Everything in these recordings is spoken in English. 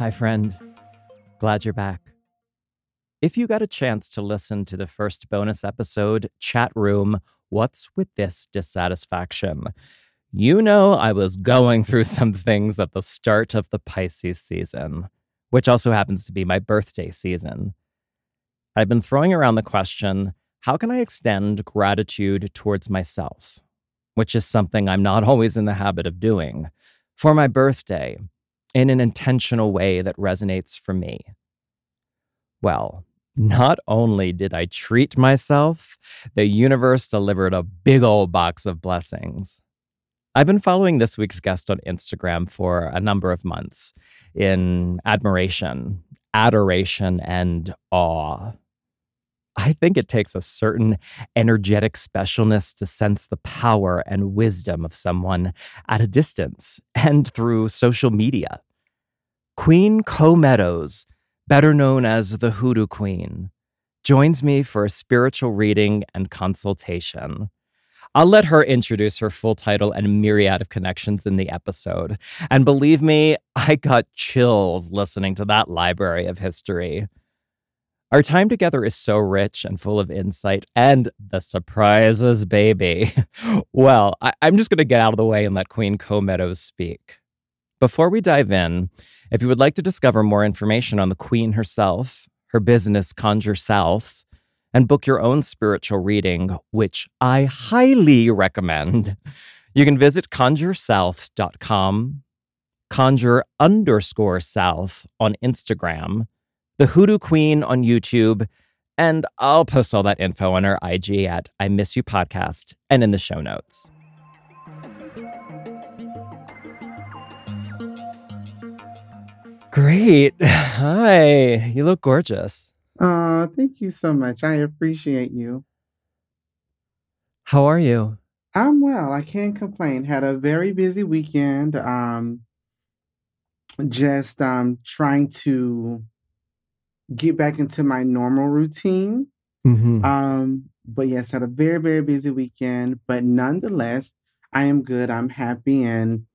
Hi, friend. Glad you're back. If you got a chance to listen to the first bonus episode, Chat Room, What's with This Dissatisfaction? You know, I was going through some things at the start of the Pisces season, which also happens to be my birthday season. I've been throwing around the question how can I extend gratitude towards myself? Which is something I'm not always in the habit of doing. For my birthday, in an intentional way that resonates for me. Well, not only did I treat myself, the universe delivered a big old box of blessings. I've been following this week's guest on Instagram for a number of months in admiration, adoration, and awe. I think it takes a certain energetic specialness to sense the power and wisdom of someone at a distance and through social media. Queen Co Meadows, better known as the Hoodoo Queen, joins me for a spiritual reading and consultation. I'll let her introduce her full title and myriad of connections in the episode. And believe me, I got chills listening to that library of history. Our time together is so rich and full of insight and the surprises, baby. well, I- am just going to get out of the way and let Queen Co Meadows speak. Before we dive in, if you would like to discover more information on the Queen herself, her business Conjure South, and book your own spiritual reading, which I highly recommend, you can visit conjuresouth.com, conjure underscore south on Instagram, the Hoodoo Queen on YouTube, and I'll post all that info on our IG at I Miss You Podcast and in the show notes. Great. Hi. You look gorgeous. Uh, thank you so much. I appreciate you. How are you? I'm well. I can't complain. Had a very busy weekend. Um, just um trying to get back into my normal routine. Mm-hmm. Um, but yes, had a very, very busy weekend. But nonetheless, I am good. I'm happy and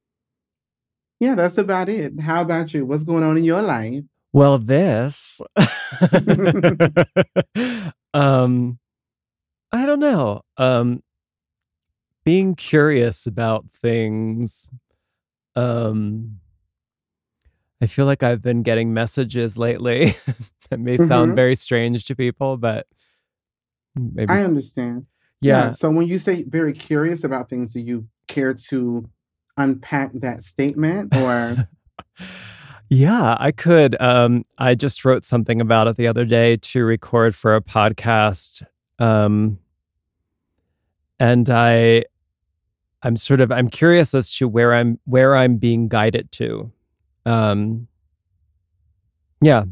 yeah, that's about it. How about you? What's going on in your life? Well, this um I don't know. Um being curious about things um I feel like I've been getting messages lately that may sound hmm very strange to people, but maybe I understand. Yeah. yeah. So when you say very curious about things, do you care to unpack that statement or? Yeah, I could. Um, I just wrote something about it the other day to record for a podcast. Um, and I I'm sort of I'm curious as to where I'm where I'm being guided to. Um, yeah,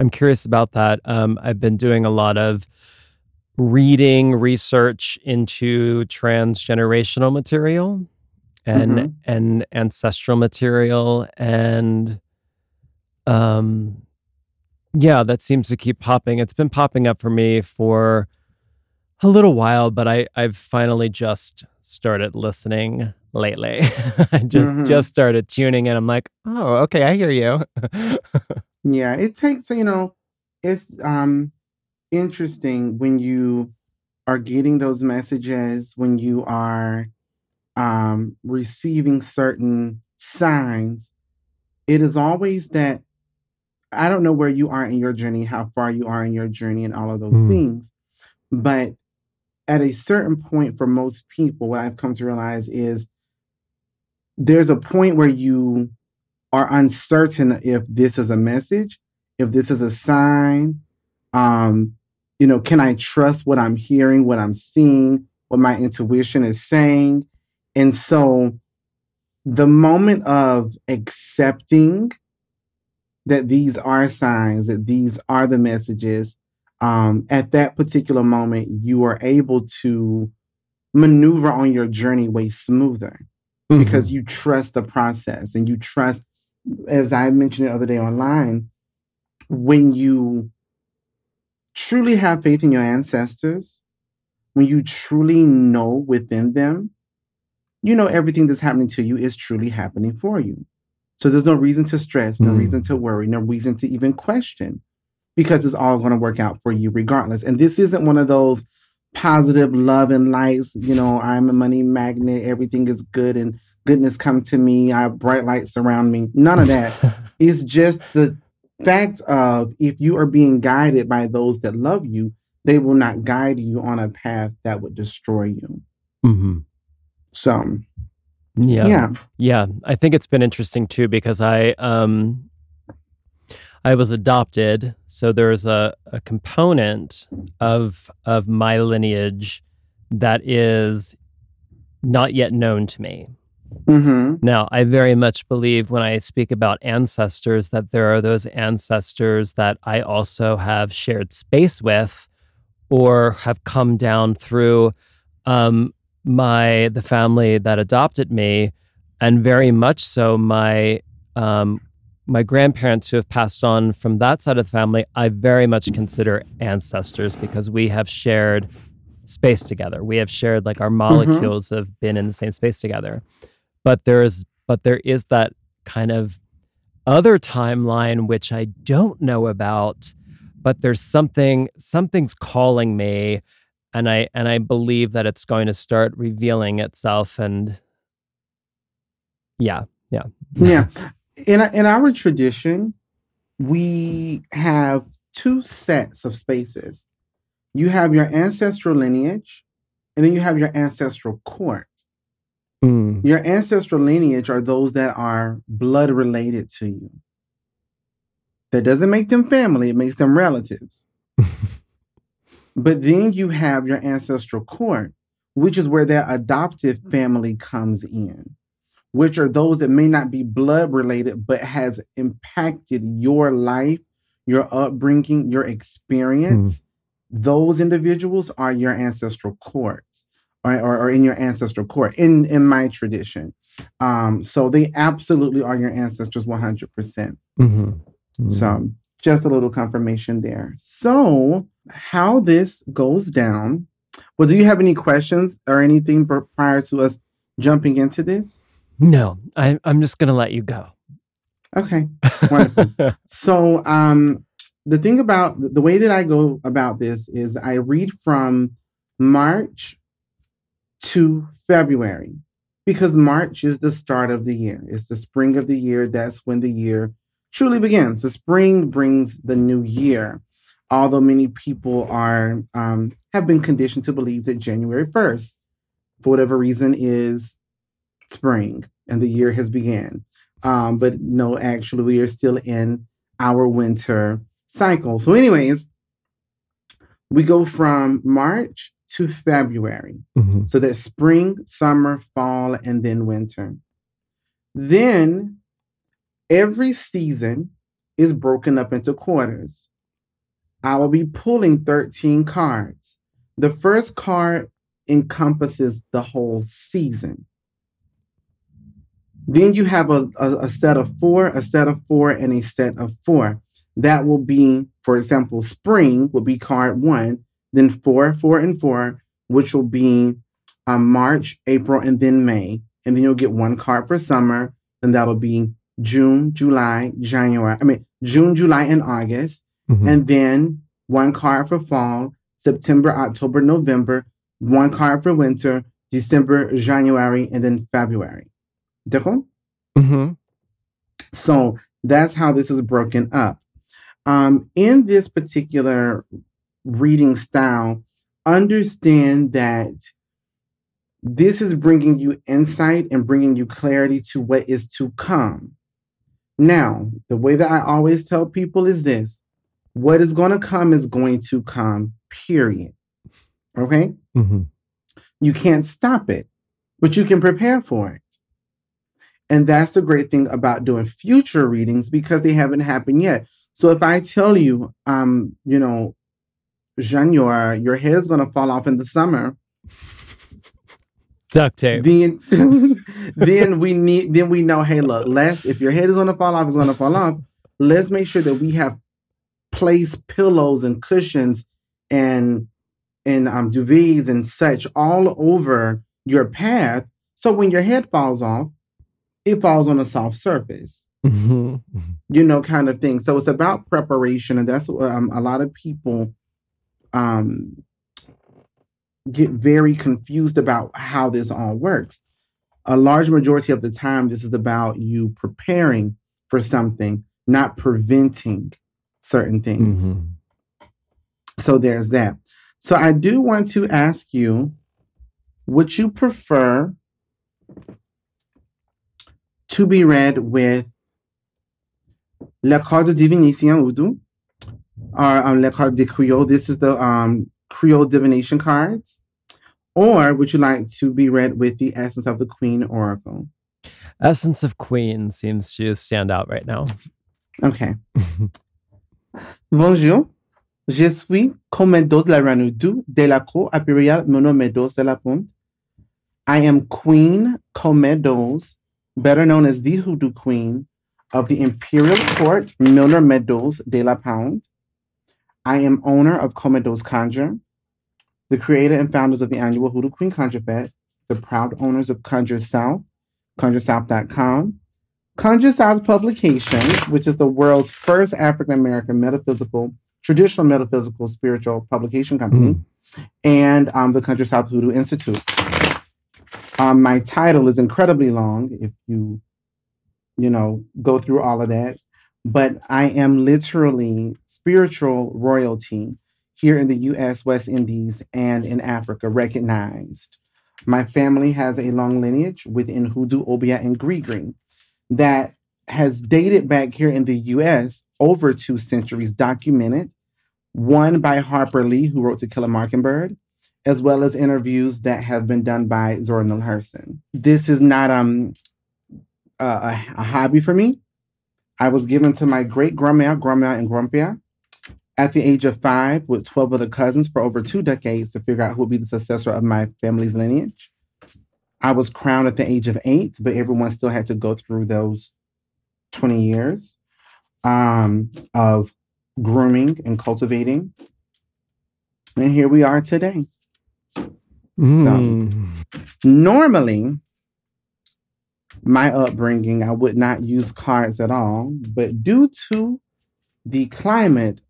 I'm curious about that. Um, I've been doing a lot of reading research into transgenerational material and hmm and ancestral material and um yeah that seems to keep popping. It's been popping up for me for a little while but i i've finally just started listening lately i just hmm just started tuning in i'm like oh okay i hear you Yeah, it takes, you know, it's um interesting when you are getting those messages, when you are um receiving certain signs. It is always that I don't know where you are in your journey, how far you are in your journey, and all of those Mm, things. But at a certain point, for most people, what I've come to realize is there's a point where you are uncertain if this is a message, if this is a sign. Um, you know, can I trust what I'm hearing, what I'm seeing, what my intuition is saying? And so the moment of accepting that these are signs, that these are the messages, um, at that particular moment, you are able to maneuver on your journey way smoother because mhm, you trust the process and you trust, as I mentioned the other day online, when you truly have faith in your ancestors, when you truly know within them, you know everything that's happening to you is truly happening for you. So there's no reason to stress, no Mm. reason to worry, no reason to even question because it's all going to work out for you regardless. And this isn't one of those positive love and lights, you know, I'm a money magnet, everything is good and goodness come to me, I have bright lights around me. None of that. it's just the fact of if you are being guided by those that love you, they will not guide you on a path that would destroy you. hmm So, Yeah. yeah. Yeah, I think it's been interesting too because I um I was adopted, so there's a, a component of of my lineage that is not yet known to me. hmm Now, I very much believe when I speak about ancestors that there are those ancestors that I also have shared space with or have come down through um, my the family that adopted me, and very much so my um, my grandparents who have passed on from that side of the family. I very much consider ancestors because we have shared space together. We have shared like our mm-hmm. molecules have been in the same space together but there is but there is that kind of other timeline which I don't know about but there's something something's calling me and I and I believe that it's going to start revealing itself and yeah, yeah Yeah. In, in our tradition, we have two sets of spaces. You have your ancestral lineage, and then you have your ancestral court. Mm, Your ancestral lineage are those that are blood related to you. That doesn't make them family, it makes them relatives. But then you have your ancestral court, which is where their adoptive family comes in, which are those that may not be blood related, but has impacted your life, your upbringing, your experience. Those individuals are your ancestral courts, or, or, or in your ancestral court, in, in my tradition. Um, so they absolutely are your ancestors 100%. mhm, mhm. So just a little confirmation there. So how this goes down. Well, do you have any questions or anything pr- prior to us jumping into this? No I, i'm just gonna let you go Okay. Wonderful. So um the thing about the way that I go about this is I read from March to February because March is the start of the year. It's the spring of the year. That's when the year truly begins. The spring brings the new year. Although many people are um, have been conditioned to believe that January 1st, for whatever reason, is spring and the year has begun. Um, but no, actually, we are still in our winter cycle. So, anyways, we go from March to February. Mhm. So that spring, summer, fall, and then winter. Then every season is broken up into quarters. I will be pulling 13 cards. The first card encompasses the whole season. Then you have a, a, a set of four, a set of four, and a set of four. That will be, for example, spring will be card one, then four, four, and four, which will be um, March, April, and then May. And then you'll get one card for summer, and that'll be June, July, January. I mean, June, July, and August. Mhm. And then one card for fall, September, October, November, one card for winter, December, January, and then February. Mhm. So that's how this is broken up. Um, in this particular reading style, understand that this is bringing you insight and bringing you clarity to what is to come. Now, the way that I always tell people is this what is going to come is going to come, period. Okay? Mhm. You can't stop it, but you can prepare for it. And that's the great thing about doing future readings because they haven't happened yet. So if I tell you, um, you know, Jean, your your is gonna fall off in the summer, duct tape then then we need then we know, hey, look, let's if your head is gonna fall off, it's gonna fall off. Let's make sure that we have placed pillows and cushions and and um duvets and such all over your path. So when your head falls off, it falls on a soft surface. Mhm. you know, kind of thing. So it's about preparation, and that's um, a lot of people um, get very confused about how this all works. A large majority of the time, this is about you preparing for something, not preventing certain things. Mhm. So there's that. So I do want to ask you would you prefer to be read with La Carte de Divination Urdu or um, La Carte de Creole? This is the um, Creole divination cards. Or would you like to be read with the Essence of the Queen Oracle? Essence of Queen seems to stand out right now. Okay. Bonjour. Je suis Comedos la Ranudu de la Cour Impériale Monomedos de la Ponte. I am Queen Comedos, better known as the Hoodoo Queen of the Imperial Court Milner Meadows de la Pound. I am owner of Comedos Conjure, the creator and founders of the annual Hoodoo Queen Conjure Fest, the proud owners of Conjure South, ConjureSouth.com, Conjure South Publications, which is the world's first African American metaphysical, traditional metaphysical spiritual publication company, and um, the Conjure South Hoodoo Institute. Um, my title is incredibly long if you, you know, go through all of that. But I am literally spiritual royalty here in the US, West Indies, and in Africa, recognized. My family has a long lineage within Hoodoo, Obeah, and Grigri that has dated back here in the US over two centuries, documented, one by Harper Lee, who wrote To Kill a Mockingbird, as well as interviews that have been done by Zora Neale Hurston. This is not um, a, a, hobby for me. I was given to my great grandma, grandma, and grandpa at the age of five with 12 other cousins for over two decades to figure out who would be the successor of my family's lineage. I was crowned at the age of eight, but everyone still had to go through those 20 years um, of grooming and cultivating. And here we are today. Mm. Normally, my upbringing, I would not use cards at all, but due to the climate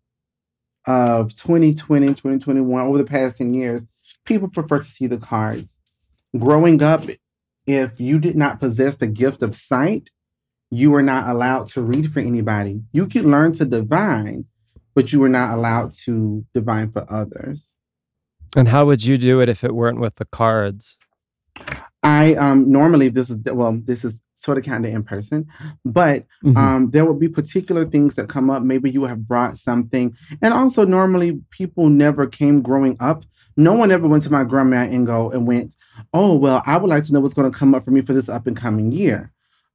of 2020, 2021, over the past 10 years, people prefer to see the cards. Growing up, if you did not possess the gift of sight, you were not allowed to read for anybody. You could learn to divine, but you were not allowed to divine for others. And how would you do it if it weren't with the cards? I um normally this is well this is sort of kind of in person, but Mhm. um there will be particular things that come up. Maybe you have brought something, and also normally people never came growing up. No one ever went to my grandma and go and went, oh well, I would like to know what's going to come up for me for this up and coming year.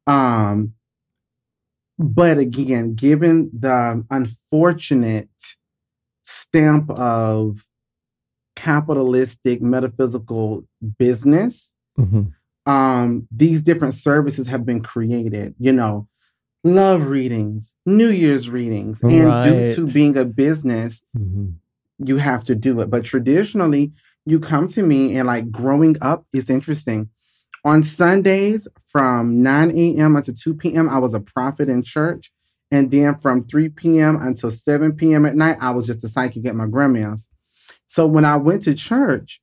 Um, but again, given the unfortunate stamp of capitalistic metaphysical business Mhm. um these different services have been created you know love readings new year's readings and due to being a business Mhm. you have to do it. But traditionally you come to me and like growing up is interesting. On sundays from 9 a.m until 2 p.m i was a prophet in church. And then from 3 p.m until 7 p.m at night i was just a psychic at my grandma's so when i went to church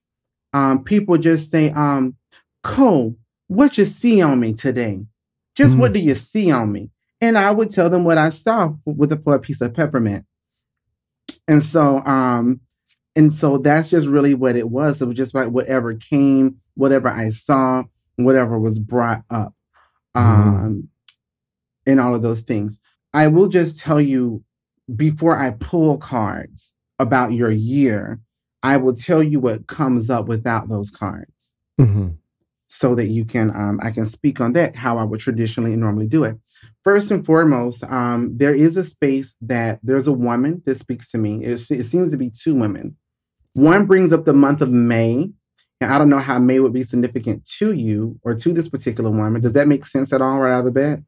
um people just say um Cole, what you see on me today? Just what do you see on me? And I would tell them what I saw with a, for a piece of peppermint. And so, um, and so that's just really what it was. It was just like whatever came, whatever I saw, whatever was brought up, um, and all of those things. I will just tell you before I pull cards about your year, I will tell you what comes up without those cards Mhm. so that you can um, I can speak on that how I would traditionally and normally do it. First and foremost, um, there is a space that there's a woman that speaks to me. It, it seems to be two women. One brings up the month of May, and I don't know how May would be significant to you or to this particular woman. Does that make sense at all right out of the bat?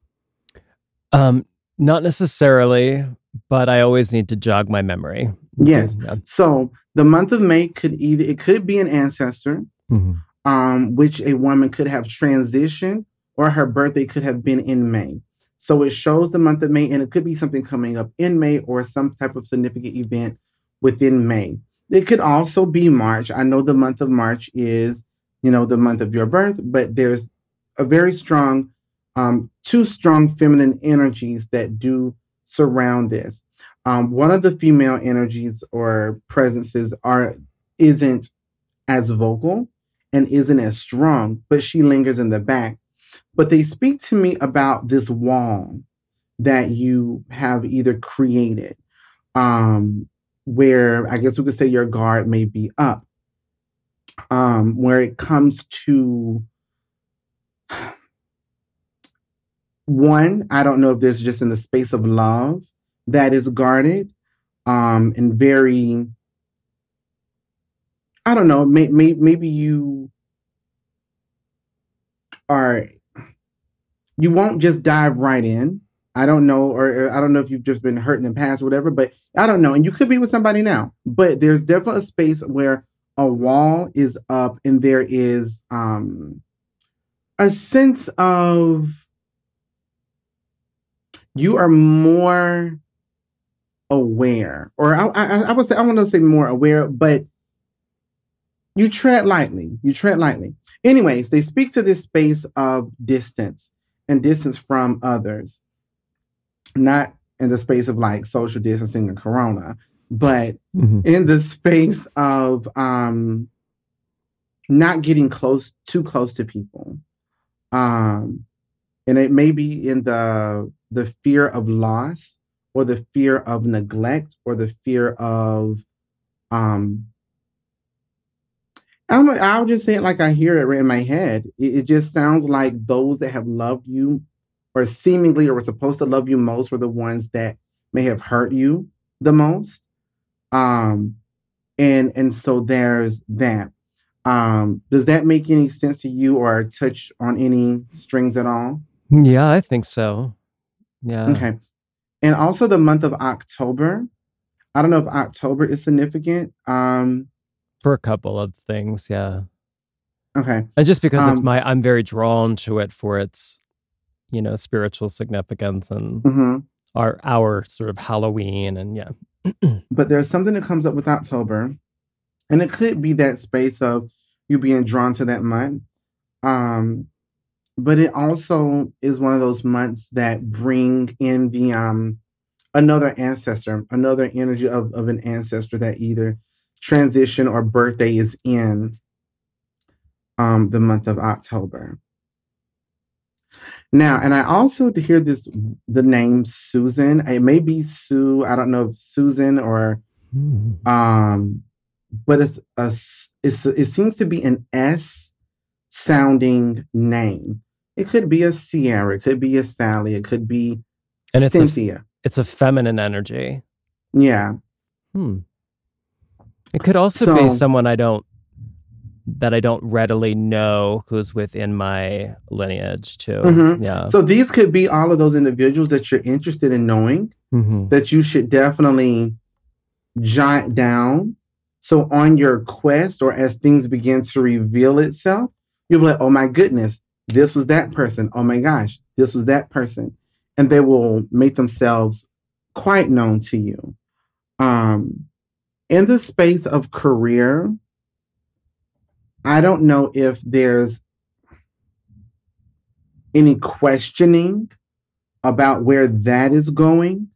Um, not necessarily, but I always need to jog my memory. Yes. Yeah. So the month of May could either it could be an ancestor, Mhm. um, which a woman could have transitioned or her birthday could have been in May. So it shows the month of May, and it could be something coming up in May or some type of significant event within May. It could also be March. I know the month of March is, you know, the month of your birth, but there's a very strong, um, two strong feminine energies that do surround this. Um, one of the female energies or presences are isn't as vocal and isn't as strong, but she lingers in the back. But they speak to me about this wall that you have either created. Um, where I guess we could say your guard may be up. Um, where it comes to one, I don't know if this is just in the space of love that is guarded um, and very, I don't know, may, may, maybe you are, you won't just dive right in I don't know, or, I don't know if you've just been hurt in the past or whatever, but I don't know. And you could be with somebody now, but there's definitely a space where a wall is up and there is um a sense of you are more aware, or I, I, I would say I want to say more aware, but you tread lightly. You tread lightly. Anyways, they speak to this space of distance and distance from others not in the space of like social distancing and corona, but mm-hmm. in the space of um not getting close too close to people. Um and it may be in the the fear of loss or the fear of neglect or the fear of um I'm, I'll just say it like I hear it right in my head. It, it just sounds like those that have loved you or seemingly or were supposed to love you most were the ones that may have hurt you the most. Um, and and so there's that. Um, does that make any sense to you or touch on any strings at all? Yeah, I think so. Yeah. Okay. And also the month of October. I don't know if October is significant. Um, for a couple of things, yeah. Okay. And just because um, it's my, I'm very drawn to it for its you know spiritual significance and mm-hmm. our our sort of Halloween and yeah. but there's something that comes up with October, and it could be that space of you being drawn to that month. Um, but it also is one of those months that bring in the um another ancestor, another energy of, of an ancestor that either transition or birthday is in um the month of October. Now, and I also hear this the name Susan. It may be Sue. I don't know if Susan or mm. um, but it's a it's a, it seems to be an S sounding name. It could be a Sierra. It could be a Sally. It could be and it's Cynthia. A, it's a feminine energy. Yeah. Hmm. It could also so, be someone I don't that I don't readily know who's within my lineage too. Mm-hmm. Yeah. So these could be all of those individuals that you're interested in knowing mm-hmm. that you should definitely jot down. So on your quest or as things begin to reveal itself, you'll be like, oh my goodness, this was that person. Oh my gosh, this was that person. And they will make themselves quite known to you. Um, in the space of career, I don't know if there's any questioning about where that is going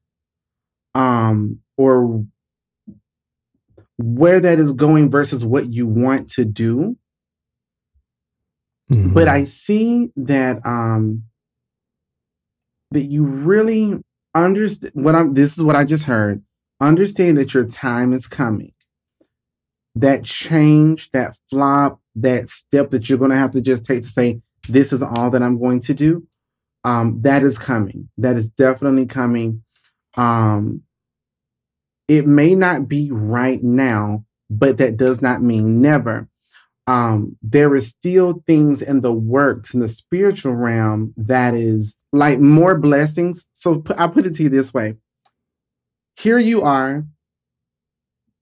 um or where that is going versus what you want to do mm-hmm. but i see that um that you really understand what i'm this is what i just heard understand that your time is coming that change, that flop, that step that you're going to have to just take to say, this is all that I'm going to do, um, that is coming. That is definitely coming. Um, it may not be right now, but that does not mean never. Um, there is still things in the works in the spiritual realm that is like more blessings. So I put it to you this way. Here you are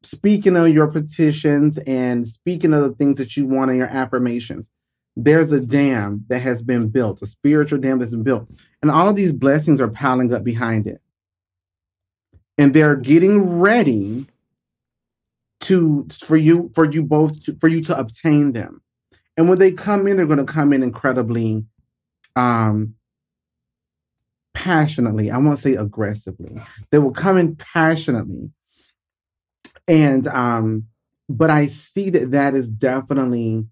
speaking of your petitions and speaking of the things that you want in your affirmations. there's a dam that has been built, a spiritual dam that's been built, and all of these blessings are piling up behind it. And they're getting ready to for you for you both to, for you to obtain them. And when they come in, they're going to come in incredibly um passionately. I won't say aggressively. They will come in passionately. And um but I see that that is definitely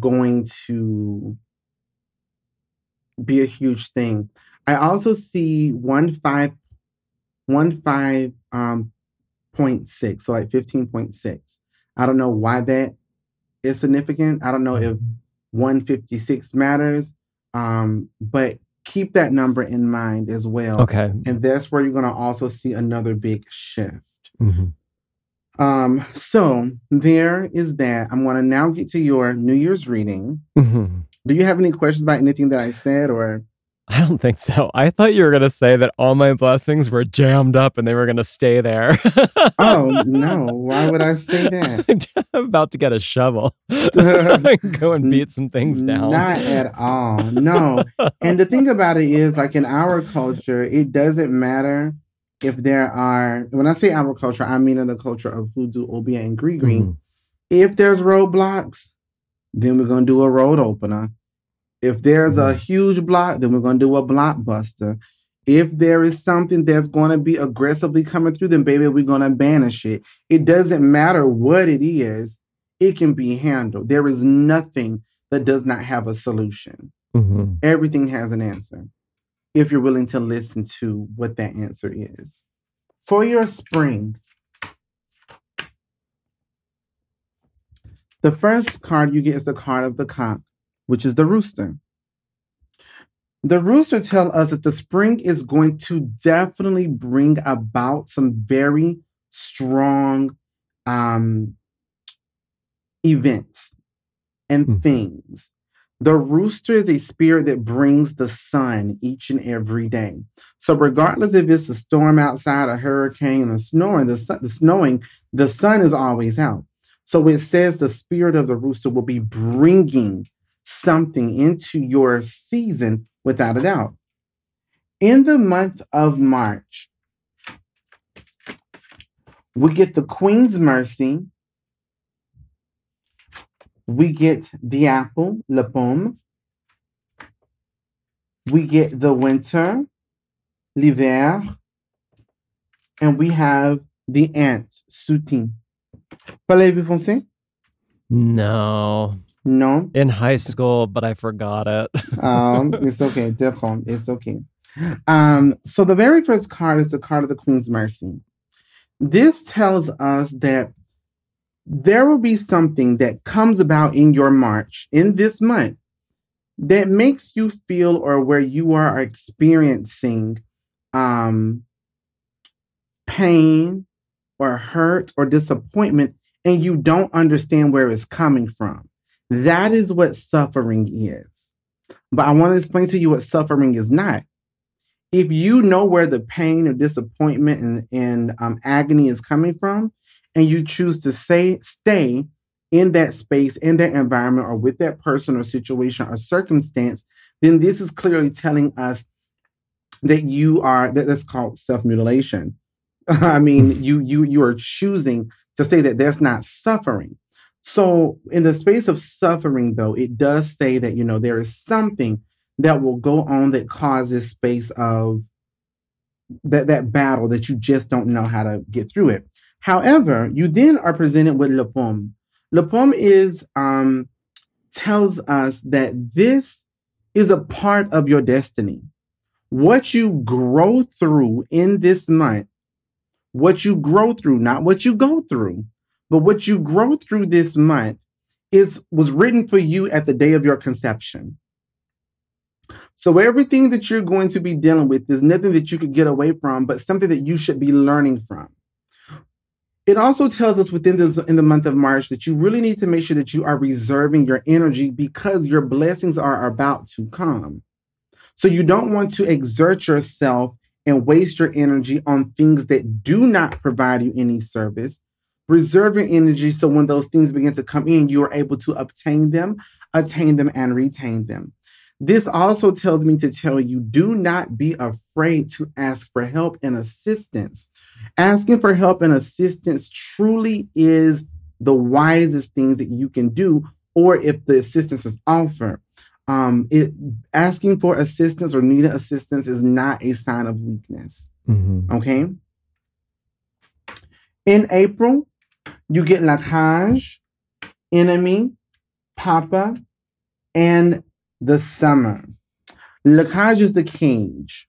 going to be a huge thing. I also see one five one five um point six, so like fifteen point six. I don't know why that is significant. I don't know if 156 matters. Um, but keep that number in mind as well. Okay. And that's where you're gonna also see another big shift. Mm-hmm. Um, so there is that. I'm going to now get to your New Year's reading. Mm-hmm. Do you have any questions about anything that I said or? I don't think so. I thought you were going to say that all my blessings were jammed up and they were going to stay there. oh, no. Why would I say that? I'm about to get a shovel. Go and beat some things down. Not at all. No. and the thing about it is, like in our culture, it doesn't matter if there are, when I say agriculture, I mean in the culture of Hoodoo, Obeah, and Gree green. Mm-hmm. If there's roadblocks, then we're going to do a road opener. If there's a huge block, then we're going to do a blockbuster. If there is something that's going to be aggressively coming through, then baby, we're going to banish it. It doesn't matter what it is, it can be handled. There is nothing that does not have a solution. Mm-hmm. Everything has an answer if you're willing to listen to what that answer is. For your spring, the first card you get is the card of the cock, which is the rooster. The rooster tells us that the spring is going to definitely bring about some very strong um, events and mm-hmm. things the rooster is a spirit that brings the sun each and every day. So, regardless if it's a storm outside, a hurricane, or snowing, the, sun, the snowing, the sun is always out. So it says the spirit of the rooster will be bringing something into your season without a doubt. In the month of March, we get the Queen's Mercy, we get the apple, la pomme. We get the winter, l'hiver. And we have the ant, soutin. Parlez-vous français? No. No. In high school, but I forgot it. um, it's okay. It's okay. Um, so the very first card is the card of the Queen's Mercy. This tells us that there will be something that comes about in your March, in this month, that makes you feel or where you are experiencing um, pain or hurt or disappointment, and you don't understand where it's coming from. That is what suffering is. But I want to explain to you what suffering is not. If you know where the pain or disappointment and, and um, agony is coming from, and you choose to say stay in that space, in that environment, or with that person or situation or circumstance, then this is clearly telling us that you are that, that's called self-mutilation. I mean, you you you are choosing to say that that's not suffering. So in the space of suffering, though, it does say that you know there is something that will go on that causes space of that that battle that you just don't know how to get through it. However, you then are presented with Le Pomme. Le Pomme is um, tells us that this is a part of your destiny. What you grow through in this month, what you grow through, not what you go through, but what you grow through this month is was written for you at the day of your conception. So everything that you're going to be dealing with is nothing that you could get away from, but something that you should be learning from. It also tells us within this in the month of March that you really need to make sure that you are reserving your energy because your blessings are about to come. So you don't want to exert yourself and waste your energy on things that do not provide you any service. Reserve your energy so when those things begin to come in, you are able to obtain them. attain them and retain them. This also tells me to tell you do not be afraid to ask for help and assistance. Asking for help and assistance truly is the wisest things that you can do, or if the assistance is offered. Um, it, asking for assistance or needing assistance is not a sign of weakness. Mm-hmm. Okay. In April, you get La Cage, Enemy, Papa, and the Summer. La Cage is the cage.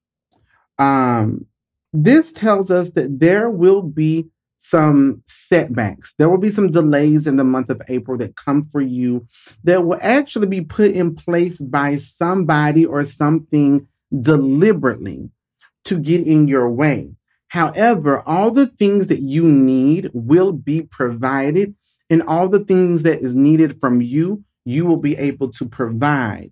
Um, this tells us that there will be some setbacks. There will be some delays in the month of April that come for you that will actually be put in place by somebody or something deliberately to get in your way. However, all the things that you need will be provided, and all the things that is needed from you, you will be able to provide.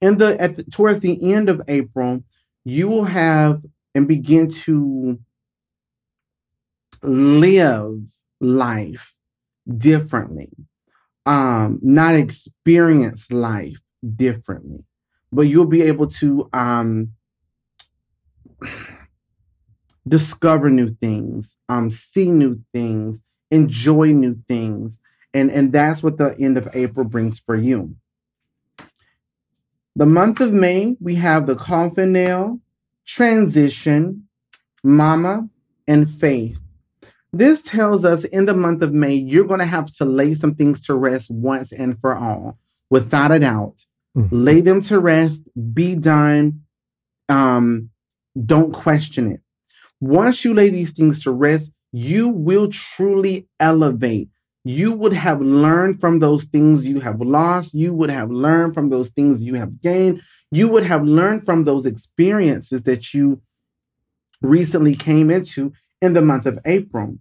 In the at the, towards the end of April, you will have and begin to live life differently, um, not experience life differently, but you'll be able to um, discover new things, um, see new things, enjoy new things, and and that's what the end of April brings for you. The month of May, we have the coffin nail, transition, mama, and faith. This tells us in the month of May, you're going to have to lay some things to rest once and for all, without a doubt. Mm-hmm. Lay them to rest, be done. Um, don't question it. Once you lay these things to rest, you will truly elevate. You would have learned from those things you have lost. You would have learned from those things you have gained. You would have learned from those experiences that you recently came into in the month of April.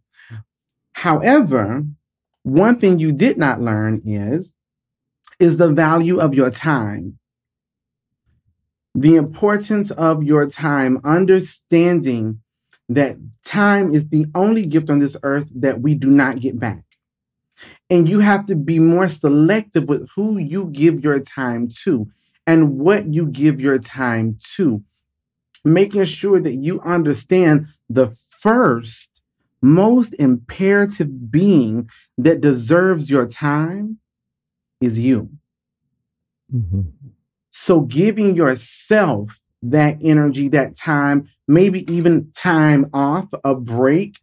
However, one thing you did not learn is is the value of your time. The importance of your time, understanding that time is the only gift on this earth that we do not get back. And you have to be more selective with who you give your time to and what you give your time to making sure that you understand the first, most imperative being that deserves your time is you. Mm-hmm. So, giving yourself that energy, that time, maybe even time off, a break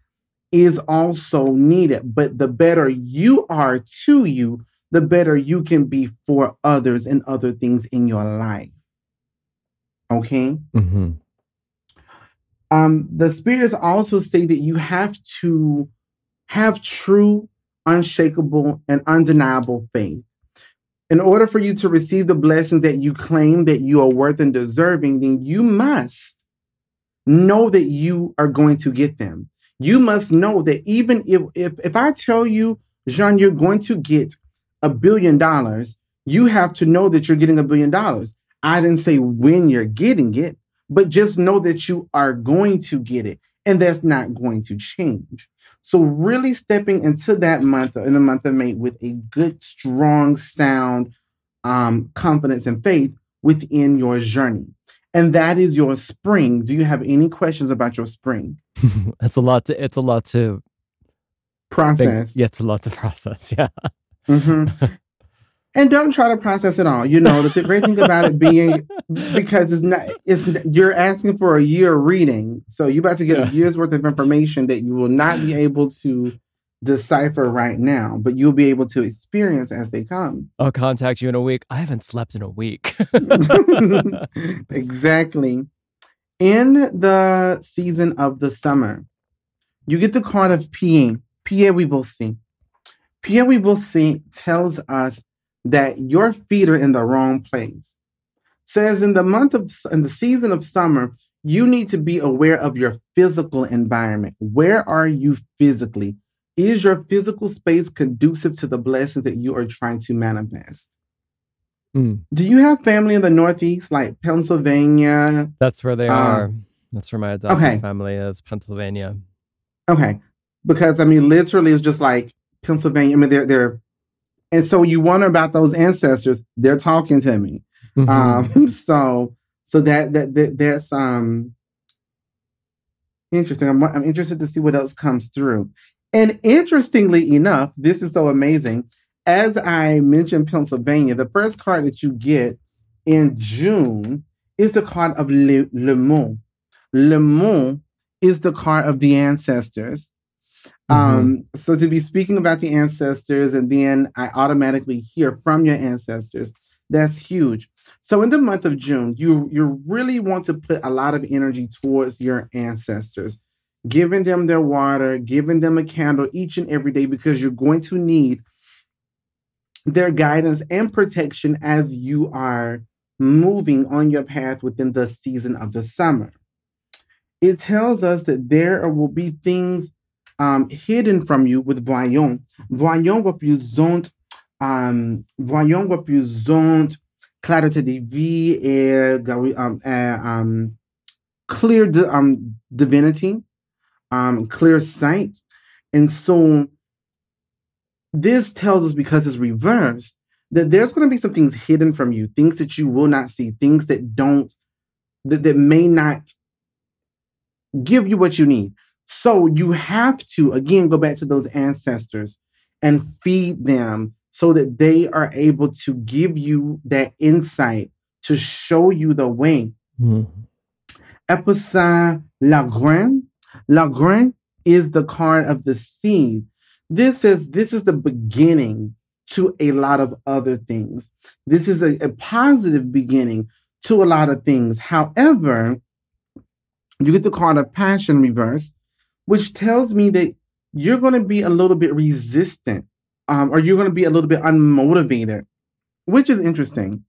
is also needed. But the better you are to you, the better you can be for others and other things in your life. Okay? Mm-hmm. Um, the spirits also say that you have to have true, unshakable, and undeniable faith. In order for you to receive the blessings that you claim that you are worth and deserving, then you must know that you are going to get them. You must know that even if if, if I tell you, Jean, you're going to get a billion dollars, you have to know that you're getting a billion dollars. I didn't say when you're getting it but just know that you are going to get it and that's not going to change. So, really stepping into that month, in the month of May, with a good, strong, sound um, confidence and faith within your journey. And that is your spring. Do you have any questions about your spring? it's a lot to, it's a lot to process. Think, yeah, it's a lot to process. Yeah. Mm-hmm. and don't try to process it all. You know, the great thing about it being because it's not it's you're asking for a year reading, so you're about to get yeah. a year's worth of information that you will not be able to decipher right now, but you'll be able to experience as they come. I'll contact you in a week. I haven't slept in a week. exactly. In the season of the summer, you get the card of Pierre. Pierre we will see. Pierre we will see tells us that your feet are in the wrong place. Says in the month of in the season of summer, you need to be aware of your physical environment. Where are you physically? Is your physical space conducive to the blessings that you are trying to manifest? Mm. Do you have family in the Northeast, like Pennsylvania? That's where they um, are. That's where my adopted family is, Pennsylvania. okay. family is, And so you wonder about those ancestors, they're talking to me. Mm-hmm. Um, so so that, that that that's um interesting. I'm, I'm interested to see what else comes through. And interestingly enough, this is so amazing. As I mentioned Pennsylvania, the first card that you get in June is the card of Le, Le Mont. Le Mont is the card of the ancestors. Mm-hmm. Um, so to be speaking about the ancestors and then I automatically hear from your ancestors, that's huge. So in the month of June, you you really want to put a lot of energy towards your ancestors, giving them their water, giving them a candle each and every day because you're going to need their guidance and protection as you are moving on your path within the season of the summer. It tells us that there will be things um, hidden from you with voyons. Voyons représente, um, voyons représente clarté de vie et um, um, clear di- um, divinity, um, clear sight. And so this tells us because it's reversed that there's going to be some things hidden from you, things that you will not see, things that don't, that, that may not give you what you need. So you have to, again, go back to those ancestors and feed them so that they are able to give you that insight to show you the way. Mm. Epicin La Grain. La Grain is the card of the seed. This is this is the beginning to a lot of other things. This is a, a positive beginning to a lot of things. However, you get the card of passion reverse, which tells me that you're going to be a little bit resistant um, or you're going to be a little bit unmotivated, which is interesting.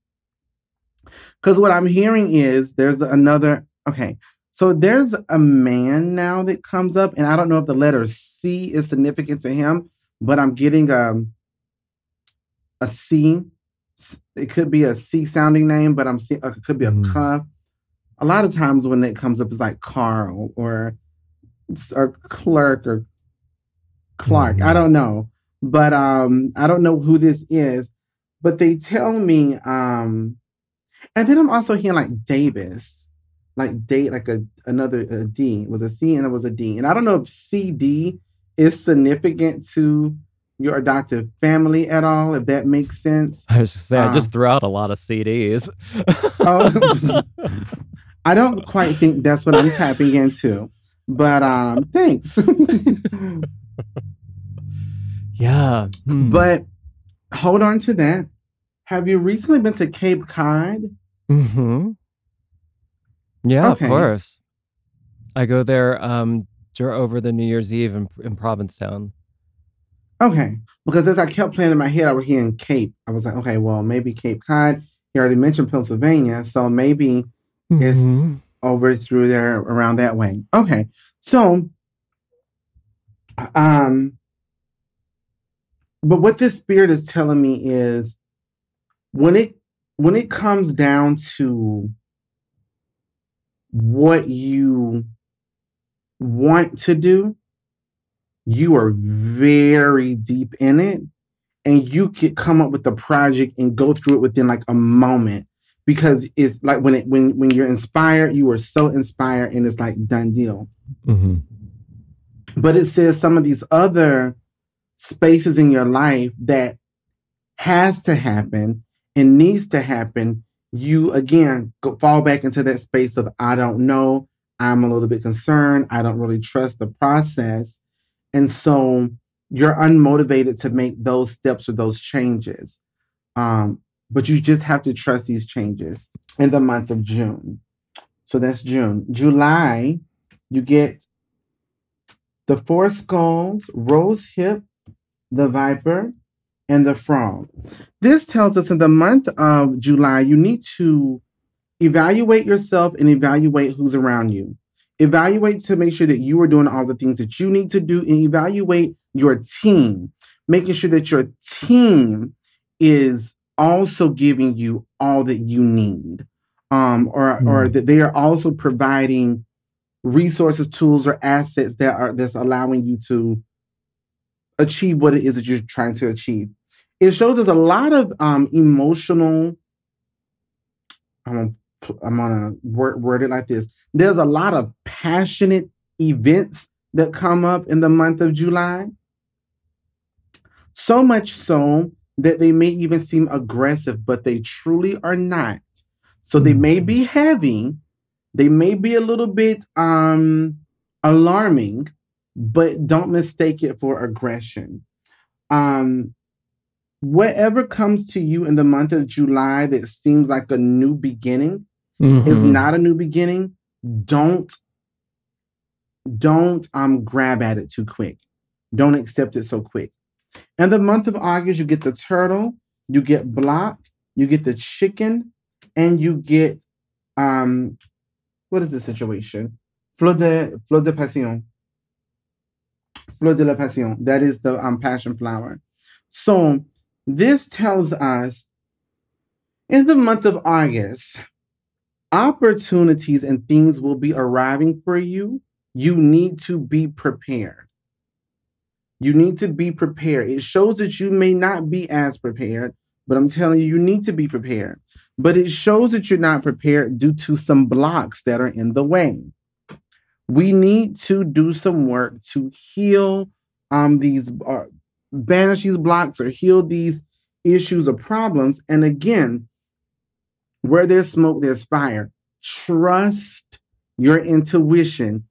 Because what I'm hearing is there's another, okay, so there's a man now that comes up, and I don't know if the letter C is significant to him, but I'm getting um, a C. It could be a C sounding name, but I'm seeing uh, it could be a mm. A lot of times when it comes up, it's like Carl or or clerk or Clark. Mm. I don't know but um, I don't know who this is. But they tell me, um, and then I'm also hearing like Davis, like date like a another a D it was a C and it was a D, and I don't know if CD is significant to your adoptive family at all, if that makes sense. I was just saying, um, I just threw out a lot of CDs. oh, I don't quite think that's what I'm tapping into, but um, thanks. Yeah. Hmm. But hold on to that. Have you recently been to Cape Cod? Mm-hmm. Yeah, okay. of course. I go there um over the New Year's Eve in, in Provincetown. Okay. Because as I kept playing in my head, I was hearing Cape. I was like, okay, well, maybe Cape Cod. You already mentioned Pennsylvania, so maybe mm-hmm. it's over through there around that way. Okay. So um but what this spirit is telling me is when it when it comes down to what you want to do, you are very deep in it and you can come up with the project and go through it within like a moment because it's like when it when when you're inspired you are so inspired and it's like done deal mm-hmm. but it says some of these other spaces in your life that has to happen and needs to happen, you again go, fall back into that space of I don't know, I'm a little bit concerned, I don't really trust the process. And so you're unmotivated to make those steps or those changes. Um, but you just have to trust these changes in the month of June. So that's June. July, you get the four skulls, rose hip, the viper, and the frog. This tells us in the month of July, you need to evaluate yourself and evaluate who's around you. Evaluate to make sure that you are doing all the things that you need to do and evaluate your team, making sure that your team is also giving you all that you need. Um, or mm. or that they are also providing resources, tools, or assets that are that's allowing you to achieve what it is that you're trying to achieve. it shows us a lot of um, emotional. I'm gonna, I'm gonna word, word it like this. There's a lot of passionate events that come up in the month of July. So much so that they may even seem aggressive, but they truly are not. So they may be heavy, they may be a little bit um alarming, but don't mistake it for aggression. Um whatever comes to you in the month of July that seems like a new beginning mm-hmm. is not a new beginning. Don't don't um grab at it too quick. Don't accept it so quick. In the month of August, you get the turtle, you get block, you get the chicken, and you get um what is the situation? Fleur de fleur de passion. Fleur de la passion. That is the um passion flower. So this tells us in the month of August, opportunities and things will be arriving for you. You need to be prepared. You need to be prepared. It shows that you may not be as prepared, but I'm telling you, you need to be prepared. But it shows that you're not prepared due to some blocks that are in the way. We need to do some work to heal um, these, uh, banish these blocks or heal these issues or problems. And again, where there's smoke, there's fire. Trust your intuition.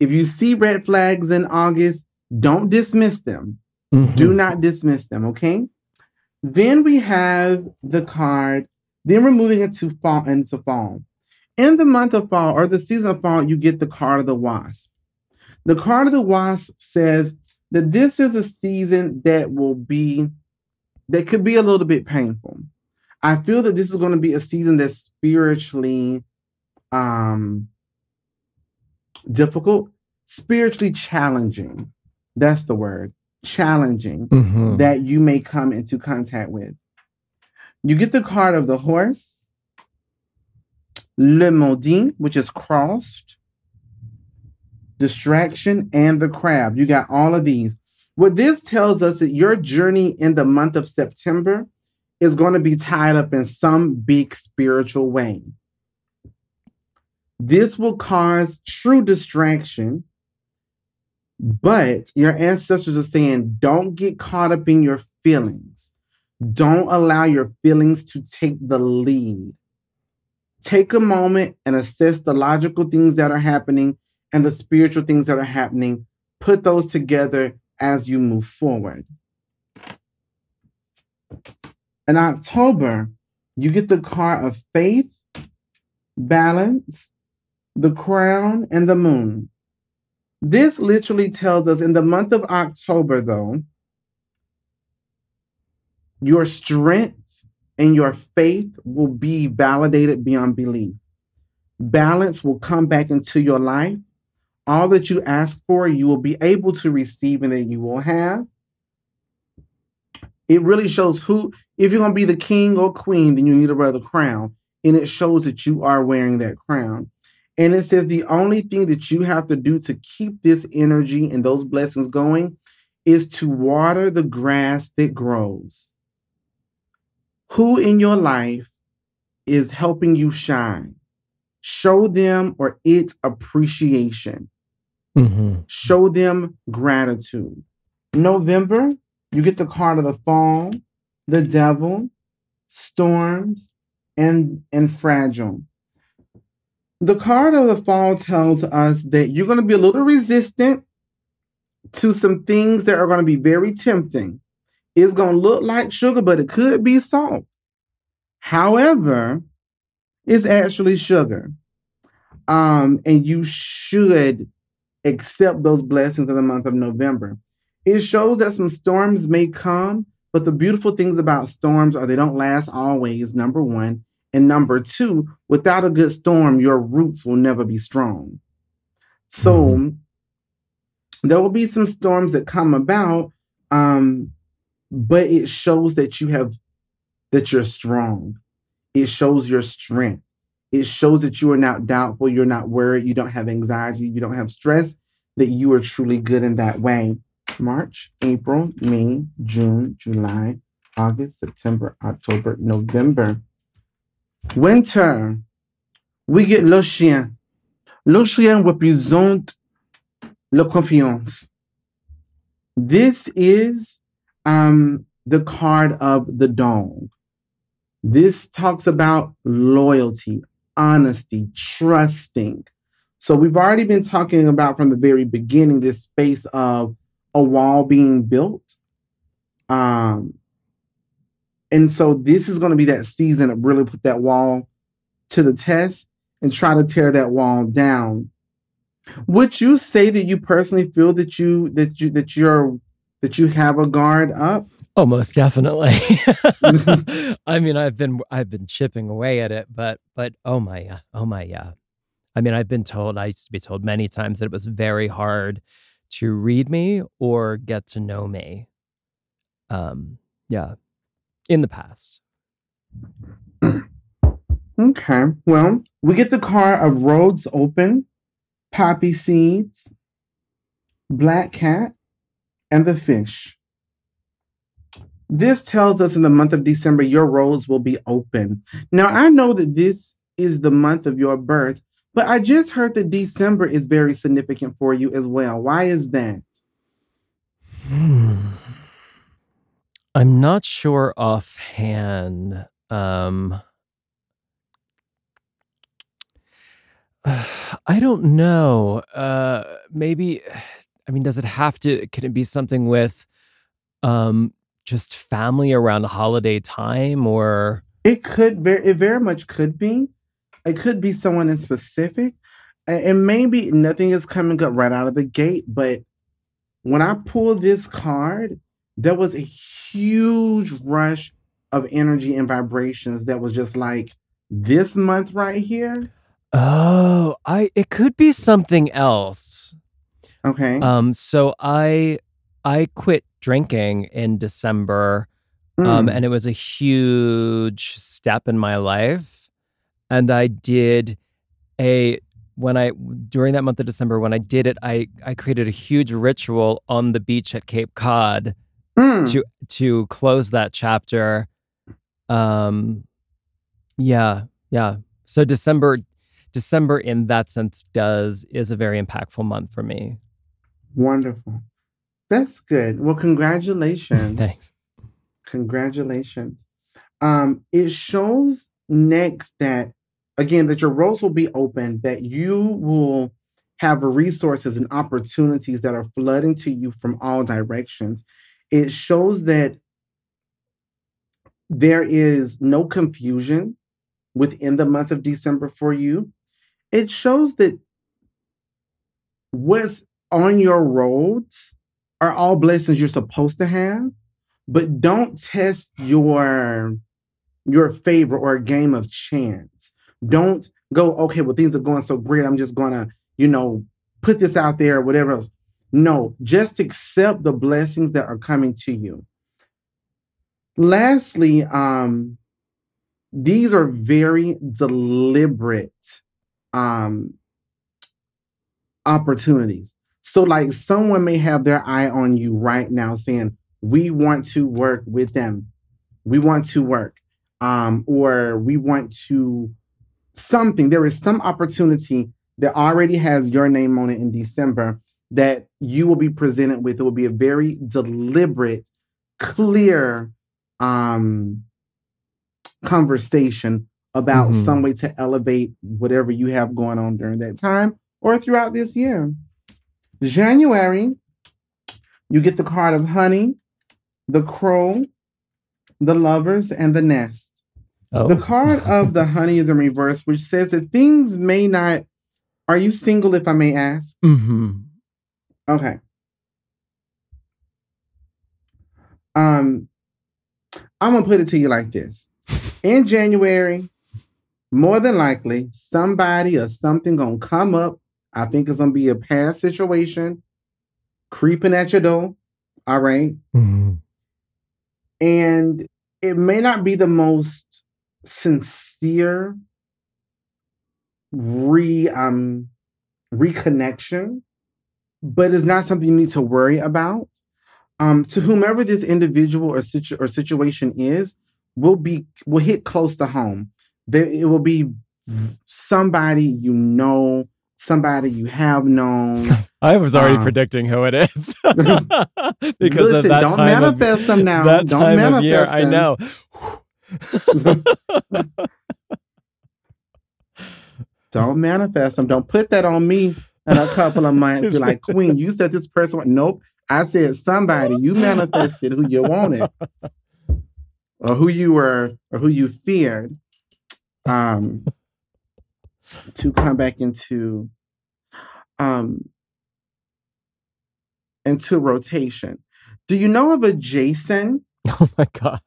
If you see red flags in August, don't dismiss them. Mm-hmm. Do not dismiss them, okay? Then we have the card. Then we're moving into fall into fall. In the month of fall or the season of fall, you get the card of the wasp. The card of the wasp says that this is a season that will be that could be a little bit painful. I feel that this is going to be a season that's spiritually um difficult, spiritually challenging. That's the word. Challenging mm-hmm. that you may come into contact with. You get the card of the horse, le maudit, which is crossed, distraction, and the crab. You got all of these. What this tells us that your journey in the month of September is going to be tied up in some big spiritual way. This will cause true distraction but your ancestors are saying, don't get caught up in your feelings. Don't allow your feelings to take the lead. Take a moment and assess the logical things that are happening and the spiritual things that are happening. Put those together as you move forward. In October, you get the card of faith, balance, the crown, and the moon. This literally tells us in the month of October, though, your strength and your faith will be validated beyond belief. Balance will come back into your life. All that you ask for, you will be able to receive and that you will have. It really shows who, if you're going to be the king or queen, then you need to wear the crown. And it shows that you are wearing that crown. And it says the only thing that you have to do to keep this energy and those blessings going is to water the grass that grows. Who in your life is helping you shine? Show them or it appreciation. Mm-hmm. Show them gratitude. November, you get the card of the fall, the devil, storms, and, and fragile. The card of the fall tells us that you're going to be a little resistant to some things that are going to be very tempting. It's going to look like sugar, but it could be salt. However, it's actually sugar. Um, and you should accept those blessings in the month of November. It shows that some storms may come, but the beautiful things about storms are they don't last always, number one. And number two, without a good storm, your roots will never be strong. So mm-hmm. there will be some storms that come about, um, but it shows that you have that you're strong. It shows your strength. It shows that you are not doubtful, you're not worried, you don't have anxiety, you don't have stress, that you are truly good in that way. March, April, May, June, July, August, September, October, November. Winter, we get le chien. Le chien represent la confiance. This is um, the card of the dog. This talks about loyalty, honesty, trusting. So we've already been talking about from the very beginning this space of a wall being built. Um, and so this is going to be that season of really put that wall to the test and try to tear that wall down. Would you say that you personally feel that you that you that you're that you have a guard up? Oh, most definitely. I mean, I've been I've been chipping away at it, but but oh my oh my yeah. I mean, I've been told I used to be told many times that it was very hard to read me or get to know me. Um, yeah, in the past. Okay. Well, we get the car of roads open, poppy seeds, black cat, and the fish. This tells us in the month of December, your roads will be open. Now, I know that this is the month of your birth, but I just heard that December is very significant for you as well. Why is that? Hmm. I'm not sure offhand. Um, I don't know. Uh, maybe, I mean, does it have to, can it be something with um, just family around holiday time or? It could it very much could be. It could be someone in specific. And maybe nothing is coming up right out of the gate, but when I pulled this card, there was a huge rush of energy and vibrations that was just like this month right here. Oh, I it could be something else. Okay. Um so I I quit drinking in December um Mm. and it was a huge step in my life and I did a when I during that month of December when I did it I I created a huge ritual on the beach at Cape Cod Mm. to to close that chapter. Um yeah, yeah. So December December in that sense does is a very impactful month for me. Wonderful. That's good. Well, congratulations. Thanks. Congratulations. Um, it shows next that again that your roles will be open, that you will have resources and opportunities that are flooding to you from all directions. It shows that there is no confusion within the month of December for you. It shows that what's on your roads are all blessings you're supposed to have, but don't test your your favor or a game of chance. Don't go, okay, well, things are going so great. I'm just gonna, you know, put this out there or whatever else. No, just accept the blessings that are coming to you. Lastly, um, these are very deliberate um opportunities. So, like, someone may have their eye on you right now saying, We want to work with them. We want to work. Um, or we want to something. There is some opportunity that already has your name on it in December that you will be presented with. It will be a very deliberate, clear um conversation about Mhm. some way to elevate whatever you have going on during that time or throughout this year. January, you get the card of honey, the crow, the lovers, and the nest. Oh. The card of the honey is in reverse, which says that things may not. Are you single, if I may ask? hmm Okay. Um, I'm gonna put it to you like this. In January, more than likely, somebody or something gonna come up. I think it's gonna be a past situation, creeping at your door. All right. hmm and it may not be the most sincere re um reconnection but it's not something you need to worry about um, to whomever this individual or, situ- or situation is, will be will hit close to home. There, it will be somebody you know, somebody you have known. I was already Um, predicting who it is because Listen, of that don't time manifest of, them now. That Don't time of year, manifest I know. Don't manifest them. Don't put that on me in a couple of months. Be like, Queen, you said this person. Nope. I said somebody. You manifested who you wanted, or who you were, or who you feared. Um, to come back into, um, into rotation. Do you know of a Jason? Oh my god.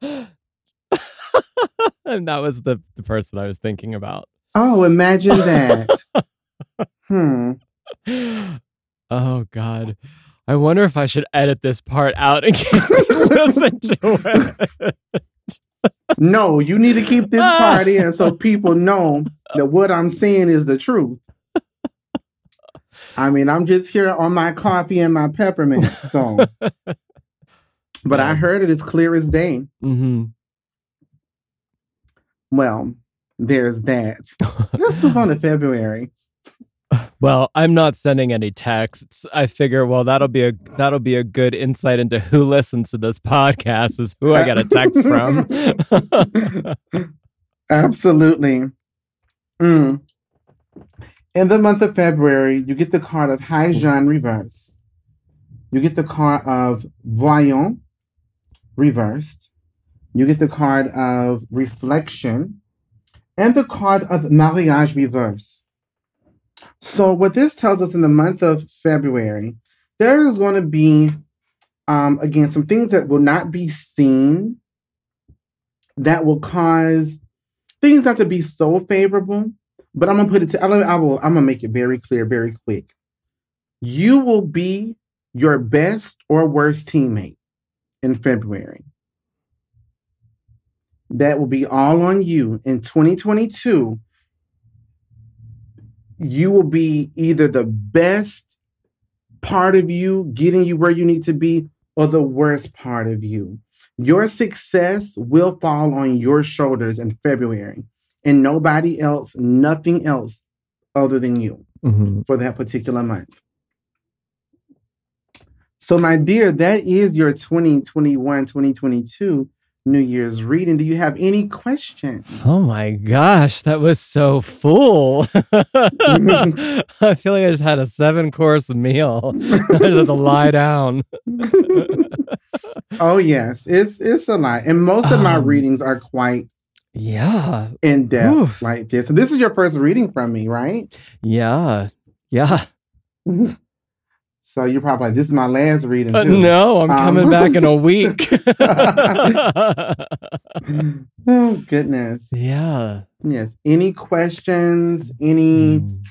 and that was the, the person I was thinking about. Oh, imagine that. hmm. Oh god. I wonder if I should edit this part out in case they listen to it. No, you need to keep this part in so people know that what I'm saying is the truth. I mean, I'm just here on my coffee and my peppermint. So, but I heard it as clear as day. Mm-hmm. Well, there's that. Let's move on to February. Well, I'm not sending any texts. I figure, well, that'll be a that'll be a good insight into who listens to this podcast. Is who I got a text from. Absolutely. Mm. In the month of February, you get the card of High Jean reversed. You get the card of Voyant reversed. You get the card of Reflection and the card of Mariage reversed. So, what this tells us in the month of February, there is going to be, um, again, some things that will not be seen that will cause things not to be so favorable. But I'm gonna put it to I will, I will I'm gonna make it very clear, very quick. You will be your best or worst teammate in February. That will be all on you in 2022. You will be either the best part of you getting you where you need to be or the worst part of you. Your success will fall on your shoulders in February and nobody else, nothing else other than you Mhm. for that particular month. So, my dear, that is your 2021 2022 New Year's reading. Do you have any questions? Oh my gosh, that was so full. I feel like I just had a seven course meal. I just have to lie down. oh, yes, it's, it's a lot. And most of my Um, readings are quite Yeah. in depth Oof. like this. And this is your first reading from me, right? Yeah. Yeah. So you're probably like, this is my last reading. Uh, no, I'm Um, coming back in a week. oh, goodness. yeah. Yes. Any questions? Any Mm.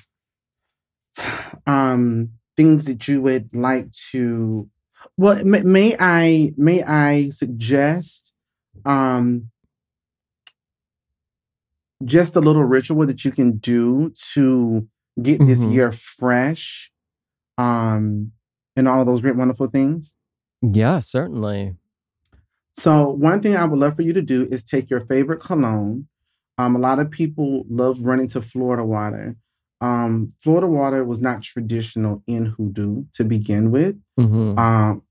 um things that you would like to well may, may i may i suggest um just a little ritual that you can do to get this Mhm. year fresh um and all of those great wonderful things Yeah, certainly. so one thing i would love for you to do is take your favorite cologne um a lot of people love running to florida water um florida water was not traditional in hoodoo to begin with Mhm. um,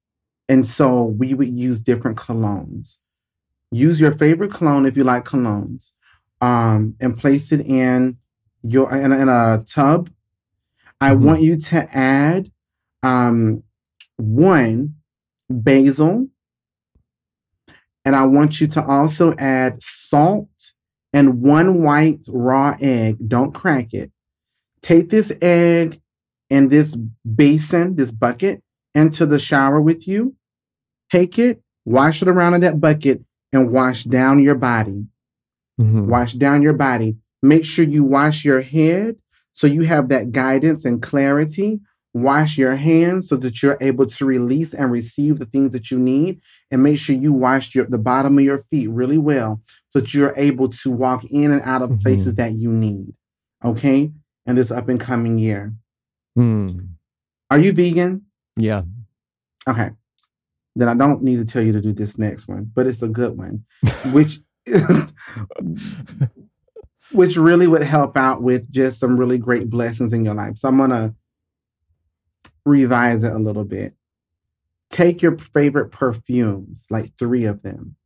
and so we would use different colognes. Use your favorite cologne if you like colognes, um, and place it in your in a, in a tub. I Mhm. want you to add um, one basil, and I want you to also add salt and one white raw egg. Don't crack it. Take this egg and this basin, this bucket, into the shower with you. Take it, wash it around in that bucket, and wash down your body. Mhm. Wash down your body. Make sure you wash your head so you have that guidance and clarity. Wash your hands so that you're able to release and receive the things that you need. And make sure you wash your the bottom of your feet really well so that you're able to walk in and out of Mhm. places that you need. Okay? In this up and coming year. Mm. Are you vegan? Yeah. Okay. Then I don't need to tell you to do this next one, but it's a good one, which which really would help out with just some really great blessings in your life. So I'm gonna revise it a little bit. Take your favorite perfumes, like three of them,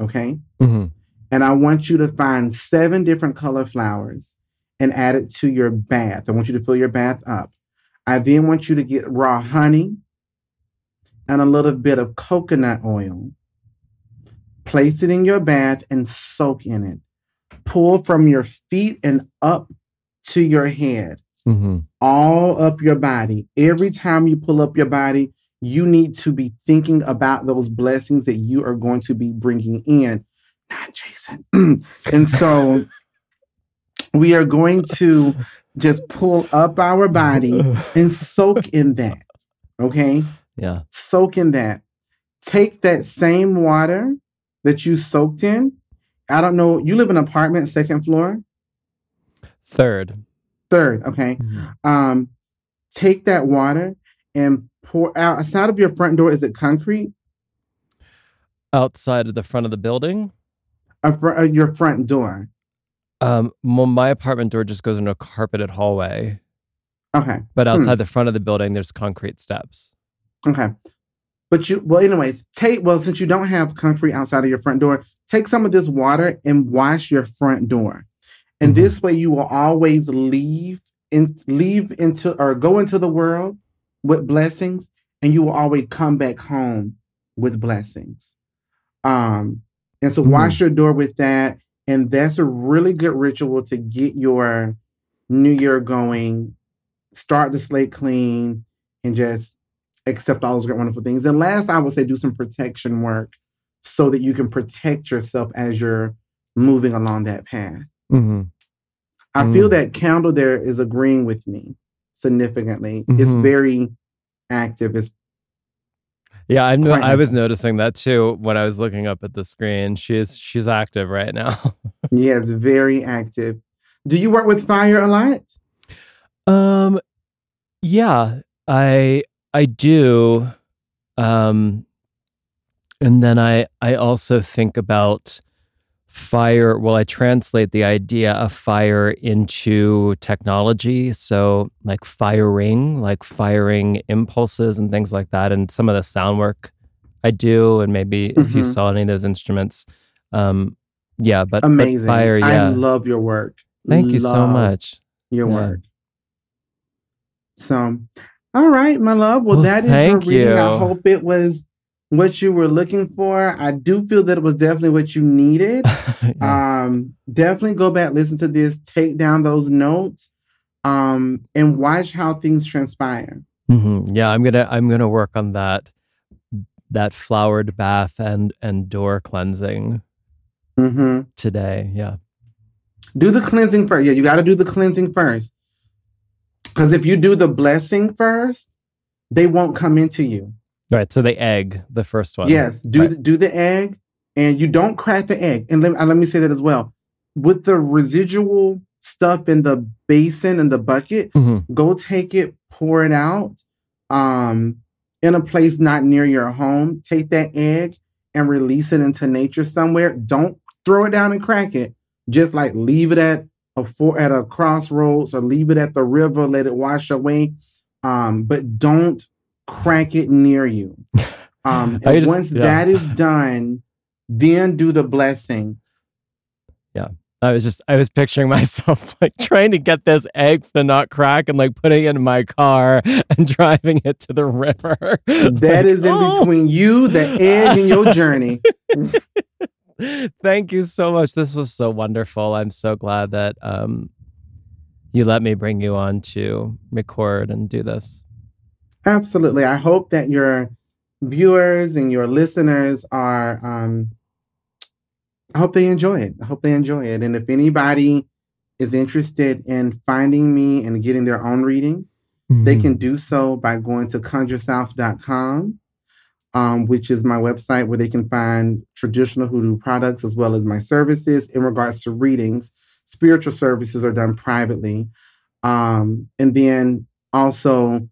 okay? hmm And I want you to find seven different color flowers and add it to your bath. I want you to fill your bath up. I then want you to get raw honey and a little bit of coconut oil. Place it in your bath and soak in it. Pull from your feet and up to your head, hmm all up your body. Every time you pull up your body, you need to be thinking about those blessings that you are going to be bringing in, not Jason. and so we are going to just pull up our body and soak in that. Okay? Yeah. Soak in that. Take that same water that you soaked in. I don't know. You live in an apartment, second floor, Third. Third. Okay. Mhm. Um, take that water and pour out outside of your front door. Is it concrete? Outside of the front of the building. Uh, fr- uh, your front door. Um, well, my apartment door just goes into a carpeted hallway, Okay. but Hmm. outside the front of the building, there's concrete steps. Okay. But you, well, anyways, take, well, since you don't have concrete outside of your front door, take some of this water and wash your front door. And Mhm. this way you will always leave in, leave into, or go into the world with blessings and you will always come back home with blessings. Um, and so wash your door with that. And that's a really good ritual to get your new year going, start the slate clean, and just accept all those great, wonderful things. And last, I would say do some protection work so that you can protect yourself as you're moving along that path. hmm I feel Mm. that candle there is agreeing with me significantly. It's Mhm. very active. It's Yeah, I know. I was noticing that too when I was looking up at the screen. She's she's active right now. yes, very active. Do you work with fire a lot? um, yeah, I I do. Um, and then I I also think about fire. Well, I translate the idea of fire into technology. So like firing, like firing impulses and things like that, and some of the sound work I do, and maybe if you Mhm. saw any of those instruments, um, yeah. But but Amazing. fire, Yeah, I love your work. Thank you so much. Your Yeah. work. So, all right, my love. Well, Well, that is your reading. I hope it was what you were looking for. I do feel that it was definitely what you needed. Yeah. um definitely go back listen to this take down those notes um and watch how things transpire Mhm. Yeah, I'm gonna I'm gonna work on that that flowered bath and and door cleansing hmm today. Yeah. do the cleansing first yeah you got to do the cleansing first because if you do the blessing first they won't come into you Right. So the egg, the first one. yes do Right. the, do the egg and you don't crack the egg and let, let me say that as well with the residual stuff in the basin and the bucket Mhm. go take it, pour it out um, in a place not near your home. Take that egg and release it into nature somewhere. Don't throw it down and crack it. Just like leave it at a for at a crossroads or leave it at the river, let it wash away. Um, but don't crack it near you. Um, and just- once yeah. that is done, then do the blessing. Yeah. I was just I was picturing myself like trying to get this egg to not crack and like putting it in my car and driving it to the river. That Like, is in "Oh." between you, the egg, and your journey. Thank you so much. This was so wonderful. I'm so glad that um you let me bring you on to record and do this. Absolutely. I hope that your viewers and your listeners are um I hope they enjoy it. I hope they enjoy it. And if anybody is interested in finding me and getting their own reading, they Mhm. can do so by going to conjuresouth.com, um, which is my website where they can find traditional hoodoo products as well as my services in regards to readings. Spiritual services are done privately. Um, and then also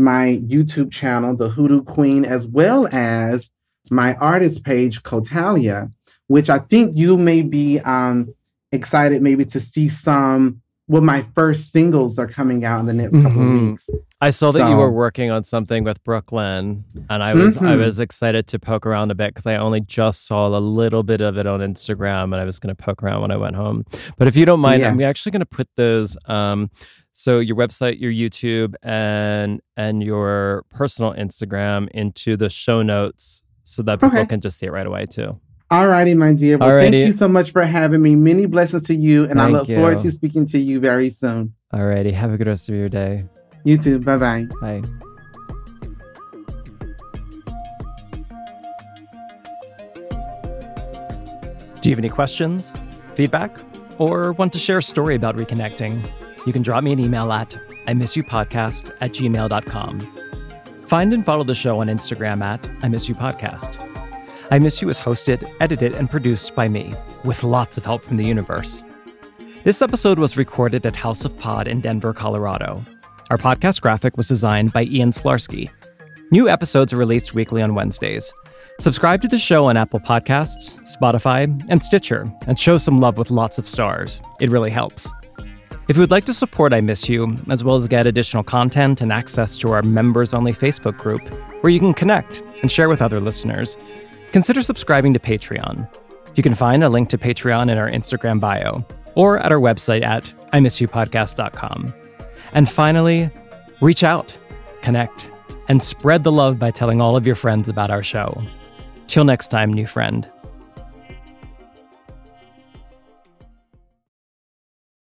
my YouTube channel, The Hoodoo Queen, as well as my artist page, Cotalia, which I think you may be um, excited maybe to see some. Well, my first singles are coming out in the next couple Mhm. of weeks. I saw that you were working on something with Brooklyn, and I was I Mhm. was excited to poke around a bit because I only just saw a little bit of it on Instagram, and I was going to poke around when I went home. But if you don't mind, Yeah. I'm actually going to put those. Um, so your website, your YouTube, and and your personal Instagram into the show notes so that people Okay. can just see it right away too. All righty, my dear. Well, Alrighty. thank you so much for having me. Many blessings to you, and I Thank look forward to speaking to you very soon. Alrighty, have a good rest of your day. You too. Bye bye. Bye. Do you have any questions, feedback, or want to share a story about reconnecting? You can drop me an email at I miss you podcast at gmail.com. Find and follow the show on Instagram at I miss you podcast. I Miss You is hosted, edited, and produced by me, with lots of help from the universe. This episode was recorded at House of Pod in Denver, Colorado. Our podcast graphic was designed by Ian Slarsky. New episodes are released weekly on Wednesdays. Subscribe to the show on Apple Podcasts, Spotify, and Stitcher, and show some love with lots of stars. It really helps. If you would like to support I Miss You, as well as get additional content and access to our members only Facebook group, where you can connect and share with other listeners, consider subscribing to Patreon. You can find a link to Patreon in our Instagram bio or at our website at imissyoupodcast.com. And finally, reach out, connect, and spread the love by telling all of your friends about our show. Till next time, new friend.